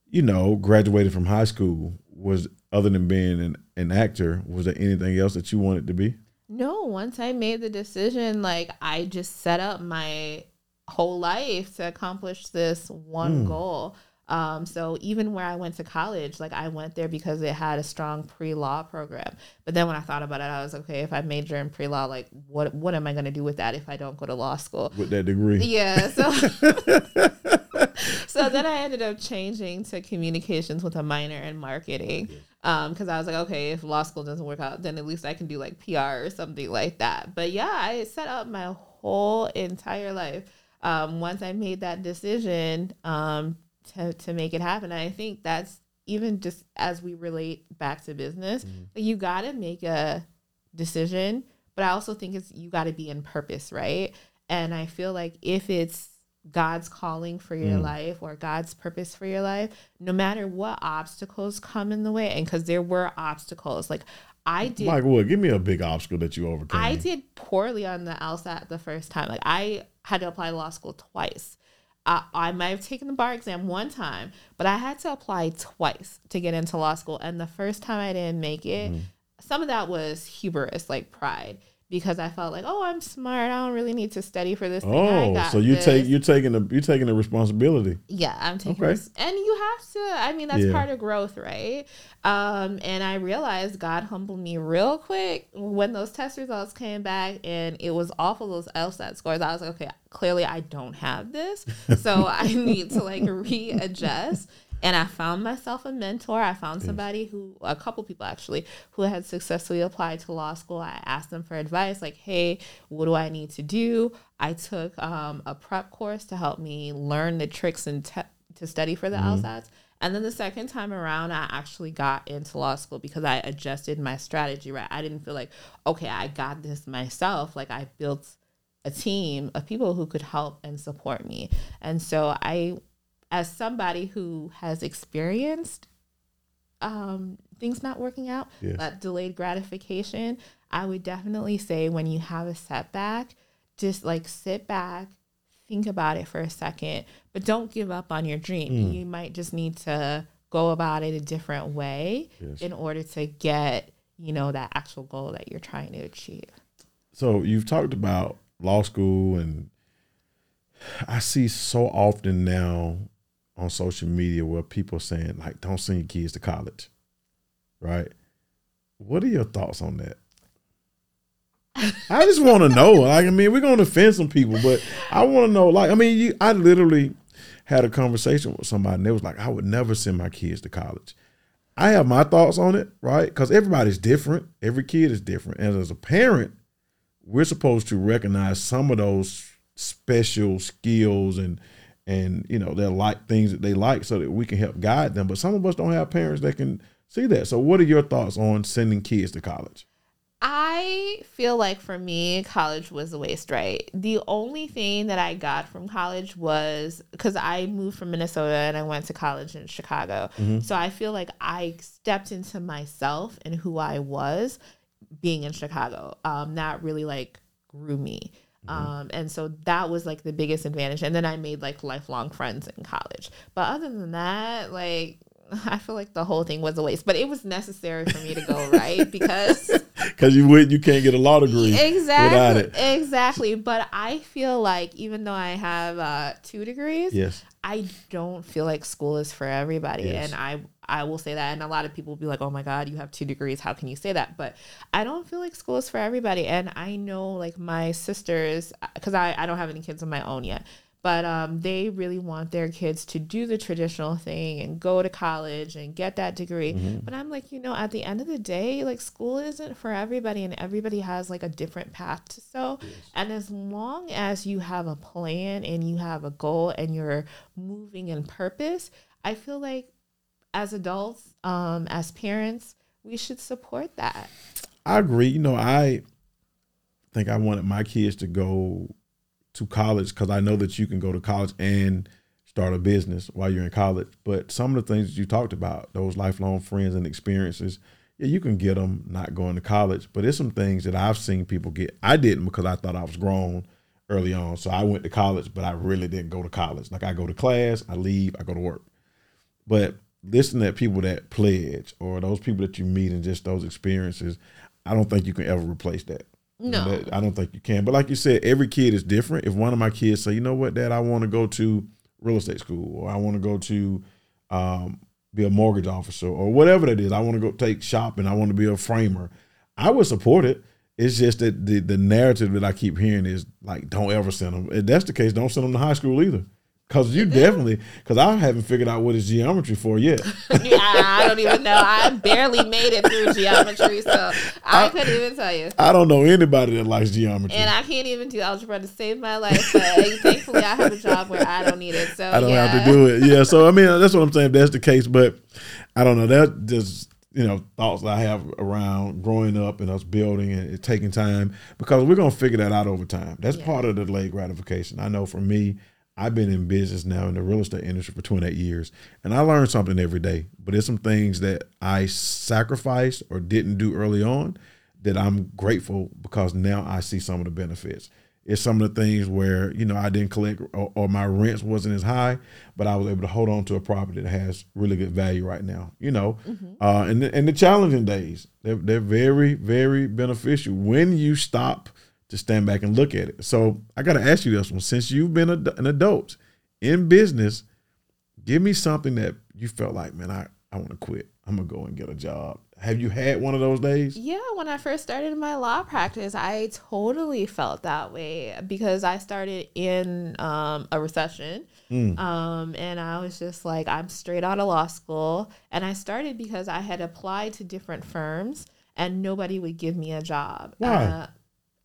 Speaker 1: you know graduated from high school was other than being an, an actor was there anything else that you wanted to be
Speaker 2: No, once I made the decision, like I just set up my whole life to accomplish this one
Speaker 1: Mm.
Speaker 2: goal. Um, so even where I went to college, like I went there because it had a strong pre-law program. But then when I thought about it, I was okay. If I major in pre-law, like what what am I going to do with that if I don't go to law school?
Speaker 1: with that degree
Speaker 2: Yeah. So so then I ended up changing to communications with a minor in marketing. Um, because I was like, okay, if law school doesn't work out, then at least I can do like PR or something like that. But yeah, I set up my whole entire life. Um, once I made that decision, um, to to make it happen. And I think that's even just as we relate back to business, like, you gotta make a decision, but I also think it's you gotta be in purpose, right? And I feel like if it's God's calling for your
Speaker 1: Mm.
Speaker 2: life or God's purpose for your life, no matter what obstacles come in the way, and because there were obstacles, like I did
Speaker 1: like what give me a big obstacle that you overcame
Speaker 2: I did poorly on the LSAT the first time. Like I had to apply to law school twice. I, I might have taken the bar exam one time, but I had to apply twice to get into law school. And the first time I didn't make it, mm-hmm. some of that was hubris, like pride, because I felt like, oh, I'm smart. I don't really need to study for this thing. I
Speaker 1: oh so you
Speaker 2: this.
Speaker 1: take you're taking the you're taking the responsibility
Speaker 2: Yeah, I'm taking
Speaker 1: Okay.
Speaker 2: this. And you have to, I mean, that's
Speaker 1: Yeah.
Speaker 2: part of growth, right? Um, and I realized God humbled me real quick when those test results came back and it was awful, those LSAT scores. I was like, okay, clearly I don't have this. So I need to like readjust. And I found myself a mentor. I found somebody who, a couple people actually, who had successfully applied to law school. I asked them for advice, like, hey, what do I need to do? I took um, a prep course to help me learn the tricks and te- to study for the LSATs. And then the second time around, I actually got into law school because I adjusted my strategy, right? I didn't feel like, okay, I got this myself. Like I built a team of people who could help and support me. And so I, as somebody who has experienced um, things not working out,
Speaker 1: Yes.
Speaker 2: that delayed gratification, I would definitely say when you have a setback, just like sit back, think about it for a second, but don't give up on your dream.
Speaker 1: Mm.
Speaker 2: You might just need to go about it a different way
Speaker 1: Yes.
Speaker 2: in order to get, you know, that actual goal that you're trying to achieve.
Speaker 1: So you've talked about law school, and I see so often now on social media where people are saying like, "Don't send your kids to college," right? What are your thoughts on that? I just want to know. Like, I mean, we're going to offend some people, but I want to know. Like, I mean, you, I literally had a conversation with somebody, and they was like, "I would never send my kids to college." I have my thoughts on it, right? Because everybody's different. Every kid is different, and as a parent, we're supposed to recognize some of those special skills and and you know they're like things that they like so that we can help guide them but some of us don't have parents that can see that so what are your thoughts on sending kids to college
Speaker 2: I feel like for me, college was a waste, right? The only thing that I got from college was because I moved from Minnesota and I went to college in Chicago.
Speaker 1: Mm-hmm.
Speaker 2: So I feel like I stepped into myself and who I was being in Chicago. Um, that really like grew me.
Speaker 1: Mm-hmm.
Speaker 2: Um, and so that was like the biggest advantage. And then I made like lifelong friends in college. But other than that, like, I feel like the whole thing was a waste, but it was necessary for me to go right because
Speaker 1: Because you would, you can't get a law degree without
Speaker 2: exactly,
Speaker 1: it.
Speaker 2: exactly. But I feel like even though I have uh, two degrees,
Speaker 1: Yes.
Speaker 2: I don't feel like school is for everybody,
Speaker 1: Yes.
Speaker 2: and I I will say that. And a lot of people will be like, "Oh my God, you have two degrees. How can you say that?" But I don't feel like school is for everybody, and I know like my sisters because I I don't have any kids of my own yet. But um, they really want their kids to do the traditional thing and go to college and get that degree. But I'm like, you know, at the end of the day, like school isn't for everybody, and everybody has like a different path to so. And as long as you have a plan and you have a goal and you're moving in purpose, I feel like as adults, um, as parents, we should support that.
Speaker 1: I agree. You know, I think I wanted my kids to go to college because I know that you can go to college and start a business while you're in college. But some of the things that you talked about, those lifelong friends and experiences, yeah, you can get them not going to college. But there's some things that I've seen people get. I didn't because I thought I was grown early on. So I went to college, but I really didn't go to college. Like I go to class, I leave, I go to work. But listening to people that pledge or those people that you meet and just those experiences, I don't think you can ever replace that.
Speaker 2: No.
Speaker 1: that- I don't think you can. But like you said, every kid is different. If one of my kids say, you know what, Dad, I want to go to real estate school or I want to go to um, be a mortgage officer or whatever that is, I want to go take shopping, I want to be a framer, I would support it. It's just that the, the narrative that I keep hearing is like, don't ever send them. If that's the case, don't send them to high school either. Cause you definitely, cause I haven't figured out what is geometry for yet.
Speaker 2: Yeah, I don't even know. I barely made it through geometry, so I couldn't even tell you.
Speaker 1: I don't know anybody that likes geometry.
Speaker 2: And I can't even do algebra to save my life. But thankfully, I have a job where I don't need it. So
Speaker 1: I don't
Speaker 2: yeah.
Speaker 1: have to do it. Yeah. So I mean, that's what I'm saying. If that's the case, but I don't know. That just you know thoughts I have around growing up and us building and it taking time because we're gonna figure that out over time. That's
Speaker 2: Yeah.
Speaker 1: part of the delayed gratification. I know for me, I've been in business now in the real estate industry for 28 years, and I learn something every day. But there's some things that I sacrificed or didn't do early on that I'm grateful because now I see some of the benefits. It's some of the things where you know I didn't collect or, or my rents wasn't as high, but I was able to hold on to a property that has really good value right now. You know, uh, and the, and the challenging days they're, they're very very beneficial when you stop to stand back and look at it. So I got to ask you this one: since you've been a, an adult in business, give me something that you felt like, man, I I want to quit. I'm gonna go and get a job. Have you had one of those days?
Speaker 2: Yeah, when I first started my law practice, I totally felt that way because I started in um, a recession. Um, and I was just like, I'm straight out of law school. And I started because I had applied to different firms and nobody would give me a job.
Speaker 1: Why?
Speaker 2: Uh,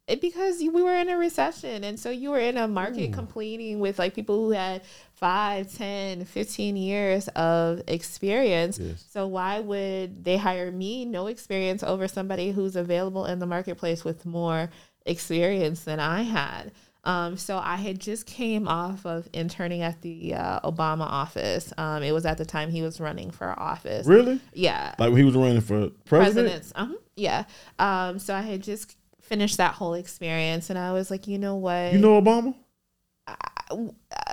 Speaker 2: it, because we were in a recession and so you were in a market competing with like people who had 5 10 15 years of experience
Speaker 1: Yes.
Speaker 2: so why would they hire me no experience over somebody who's available in the marketplace with more experience than i had um, so I had just came off of interning at the uh, Obama office. Um, it was at the time he was running for office.
Speaker 1: Really?
Speaker 2: Yeah,
Speaker 1: Like he was running for president?
Speaker 2: presidents. Uh-huh. Yeah. Um, so I had just finished that whole experience, and I was like, you know what?
Speaker 1: You know Obama?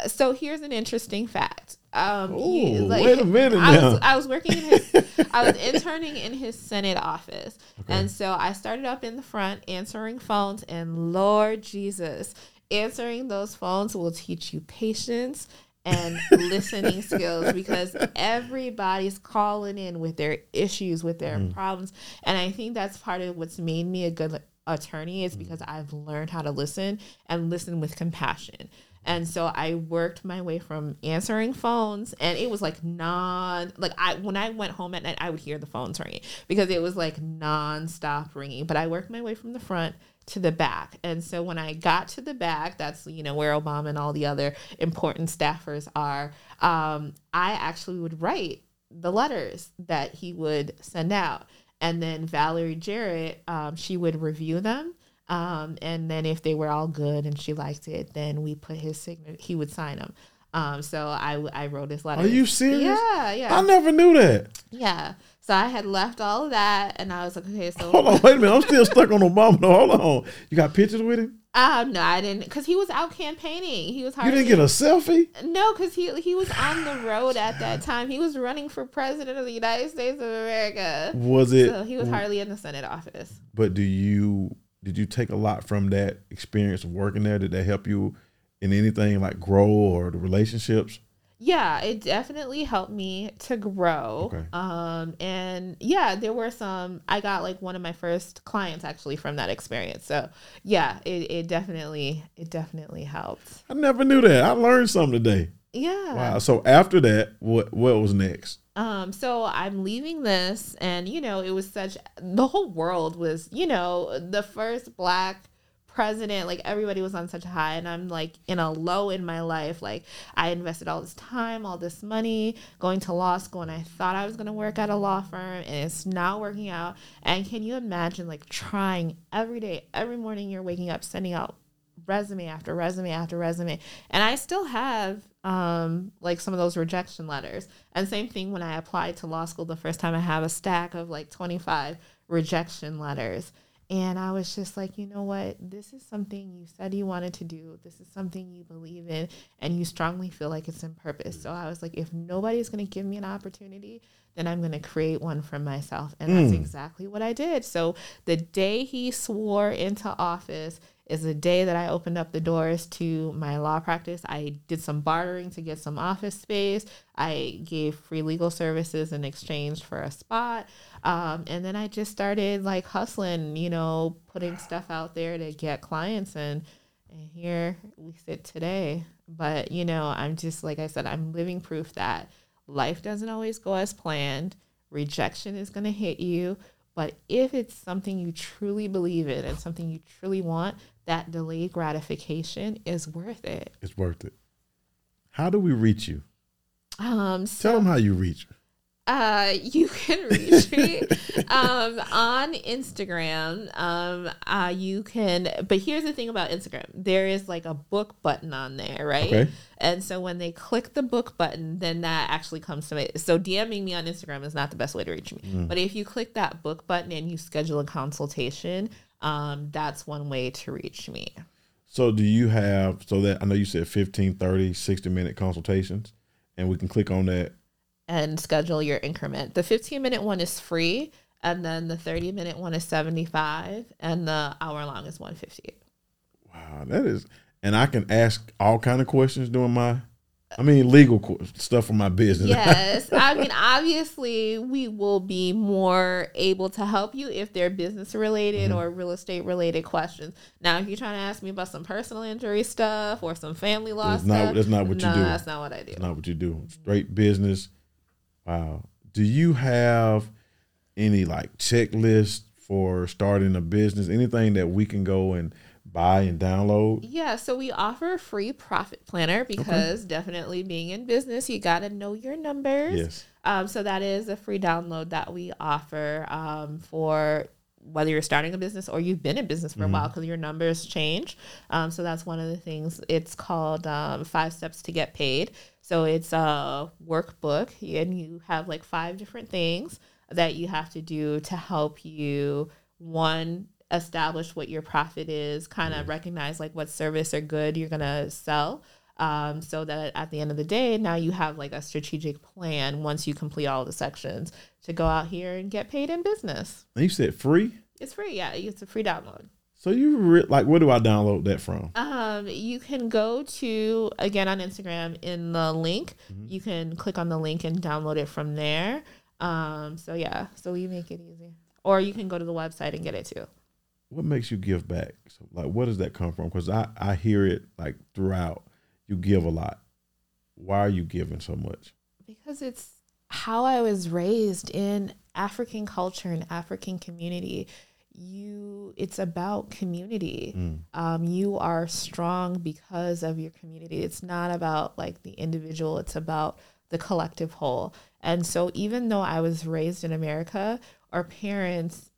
Speaker 2: So here's an interesting fact. Um,
Speaker 1: Ooh,
Speaker 2: you-
Speaker 1: wait a minute
Speaker 2: I
Speaker 1: now.
Speaker 2: was, I was working in his, I was interning in his Senate office, and so I started up in the front answering phones, and Lord Jesus, answering those phones will teach you patience and listening skills because everybody's calling in with their issues, with their
Speaker 1: Mm.
Speaker 2: problems, and I think that's part of what's made me a good attorney is because I've learned how to listen and listen with compassion. And so I worked my way from answering phones and it was like non like I when I went home at night I would hear the phones ringing because it was like non-stop ringing. But I worked my way from the front to the back. And so when I got to the back, that's you know where Obama and all the other important staffers are. Um, I actually would write the letters that he would send out. And then Valerie Jarrett, um, she would review them. Um, and then if they were all good and she liked it, then we put his signature. He would sign them. Um, so I I wrote this letter.
Speaker 1: Are you serious?
Speaker 2: Yeah, yeah.
Speaker 1: I never knew that.
Speaker 2: Yeah. So I had left all of that, and I was like, okay, so
Speaker 1: Hold on, wait a minute. I'm still stuck on Obama. No, hold on. You got pictures with him?
Speaker 2: Um, no, I didn't, because he was out campaigning. He was
Speaker 1: You didn't get a selfie?
Speaker 2: no, because he he was on the road at that time. He was running for president of the United States of America.
Speaker 1: Was it?
Speaker 2: So he was hardly in the Senate office.
Speaker 1: But do you did you take a lot from that experience of working there? Did that help you in anything like grow or the relationships?
Speaker 2: Yeah, it definitely helped me to grow.
Speaker 1: Okay.
Speaker 2: Um, and yeah, there were some. I got like one of my first clients actually from that experience. So yeah, it, it definitely it definitely helped.
Speaker 1: I never knew that. I learned something today.
Speaker 2: Yeah.
Speaker 1: Wow. So after that, what what was next?
Speaker 2: Um, so I'm leaving this, and you know, it was such the whole world was, you know, the first black president, like everybody was on such a high, and I'm like in a low in my life. Like I invested all this time, all this money going to law school, and I thought I was gonna work at a law firm, and it's not working out. And can you imagine like trying every day, every morning you're waking up, sending out resume after resume after resume and i still have um like some of those rejection letters and same thing when i applied to law school the first time i have a stack of like 25 rejection letters and i was just like you know what? This is something you said you wanted to do. This is something you believe in and you strongly feel like it's in purpose. So i was like if nobody's going to give me an opportunity then i'm going to create one for myself. And that's mm. exactly what i did. So the day he swore into office is the day that I opened up the doors to my law practice. I did some bartering to get some office space. I gave free legal services in exchange for a spot. Um, and then I just started like hustling, you know, putting stuff out there to get clients. And, and here we sit today. But, you know, I'm just, like I said, I'm living proof that life doesn't always go as planned. Rejection is going to hit you. But if it's something you truly believe in and something you truly want, that delayed gratification is worth it.
Speaker 1: It's worth it. How do we reach you?
Speaker 2: Um,
Speaker 1: Tell them how you reach.
Speaker 2: uh, you can reach me um, on Instagram. Um, uh, you can, but here's the thing about Instagram: there is like a book button on there, right?
Speaker 1: Okay.
Speaker 2: And so when they click the book button, then that actually comes to me. So DMing me on Instagram is not the best way to reach me. But if you click that book button and you schedule a consultation, um, that's one way to reach me.
Speaker 1: So do you have so that I know you said 15, 30, 60 minute consultations and we can click on that.
Speaker 2: and schedule your increment. The 15 minute one is free, and then the 30 minute one is 75, and the hour long is 150.
Speaker 1: Wow, that is and I can ask all kind of questions during my I mean legal stuff for my business.
Speaker 2: Yes, I mean, obviously, we will be more able to help you if they're business related mm-hmm. or real estate related questions. Now, if you're trying to ask me about some personal injury stuff or some family law
Speaker 1: That's
Speaker 2: stuff,
Speaker 1: not- that's not what you
Speaker 2: no,
Speaker 1: do.
Speaker 2: That's not what I do.
Speaker 1: That's not what you do. Straight business. Wow. Do you have any like checklist for starting a business? Anything that we can go and buy and download?
Speaker 2: Yeah, so we offer a free profit planner because definitely being in business, you got to know your numbers.
Speaker 1: Yes.
Speaker 2: Um, so that is a free download that we offer um, for whether you're starting a business or you've been in business for a while because your numbers change. Um, so that's one of the things. It's called um, Five Steps to Get Paid. So it's a workbook, and you have like five different things that you have to do to help you one establish what your profit is, kind of recognize like what service or good you're gonna sell. Um, so that at the end of the day, now you have like a strategic plan once you complete all the sections to go out here and get paid in business.
Speaker 1: And you said free.
Speaker 2: It's free, yeah. It's a free download.
Speaker 1: So you re- like where do I download that from?
Speaker 2: Um, you can go to again on Instagram in the link. You can click on the link and download it from there. Um, so yeah, so we make it easy. Or you can go to the website and get it too.
Speaker 1: What makes you give back? So like what does that come from? Because I I hear it like throughout. You give a lot. Why are you giving so much?
Speaker 2: because it's how I was raised in African culture and African community. You, it's about community. Um, you are strong because of your community. It's not about like the individual. It's about the collective whole. And so even though I was raised in America, our parents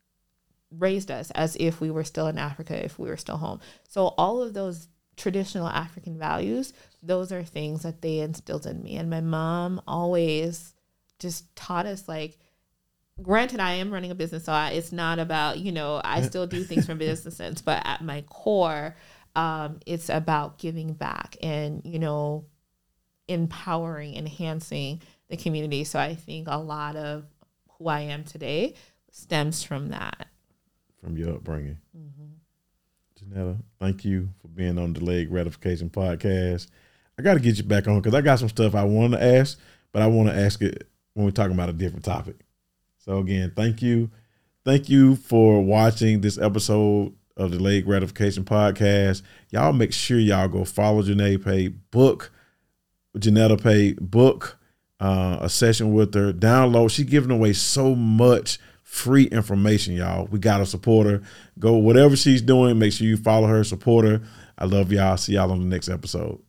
Speaker 2: raised us as if we were still in Africa, if we were still home. So all of those traditional African values, those are things that they instilled in me. And my mom always just taught us like granted I am running a business so I, it's not about, you know, I still do things from business sense, but at my core um, it's about giving back and, you know, empowering, enhancing the community. So I think a lot of who I am today stems from that.
Speaker 1: From your upbringing. Mm-hmm. Johnetta, thank you for being on the Delayed Gratification Podcast. I got to get you back on because I got some stuff I want to ask, but I want to ask it when we're talking about a different topic. So again, thank you. Thank you for watching this episode of the Delayed Gratification Podcast. Y'all make sure y'all go follow Janae Pay, book Johnetta Paye, book uh, a session with her, download. She's giving away so much free information, y'all. We got to support her. Go whatever she's doing, make sure you follow her, support her. I love y'all. See y'all on the next episode.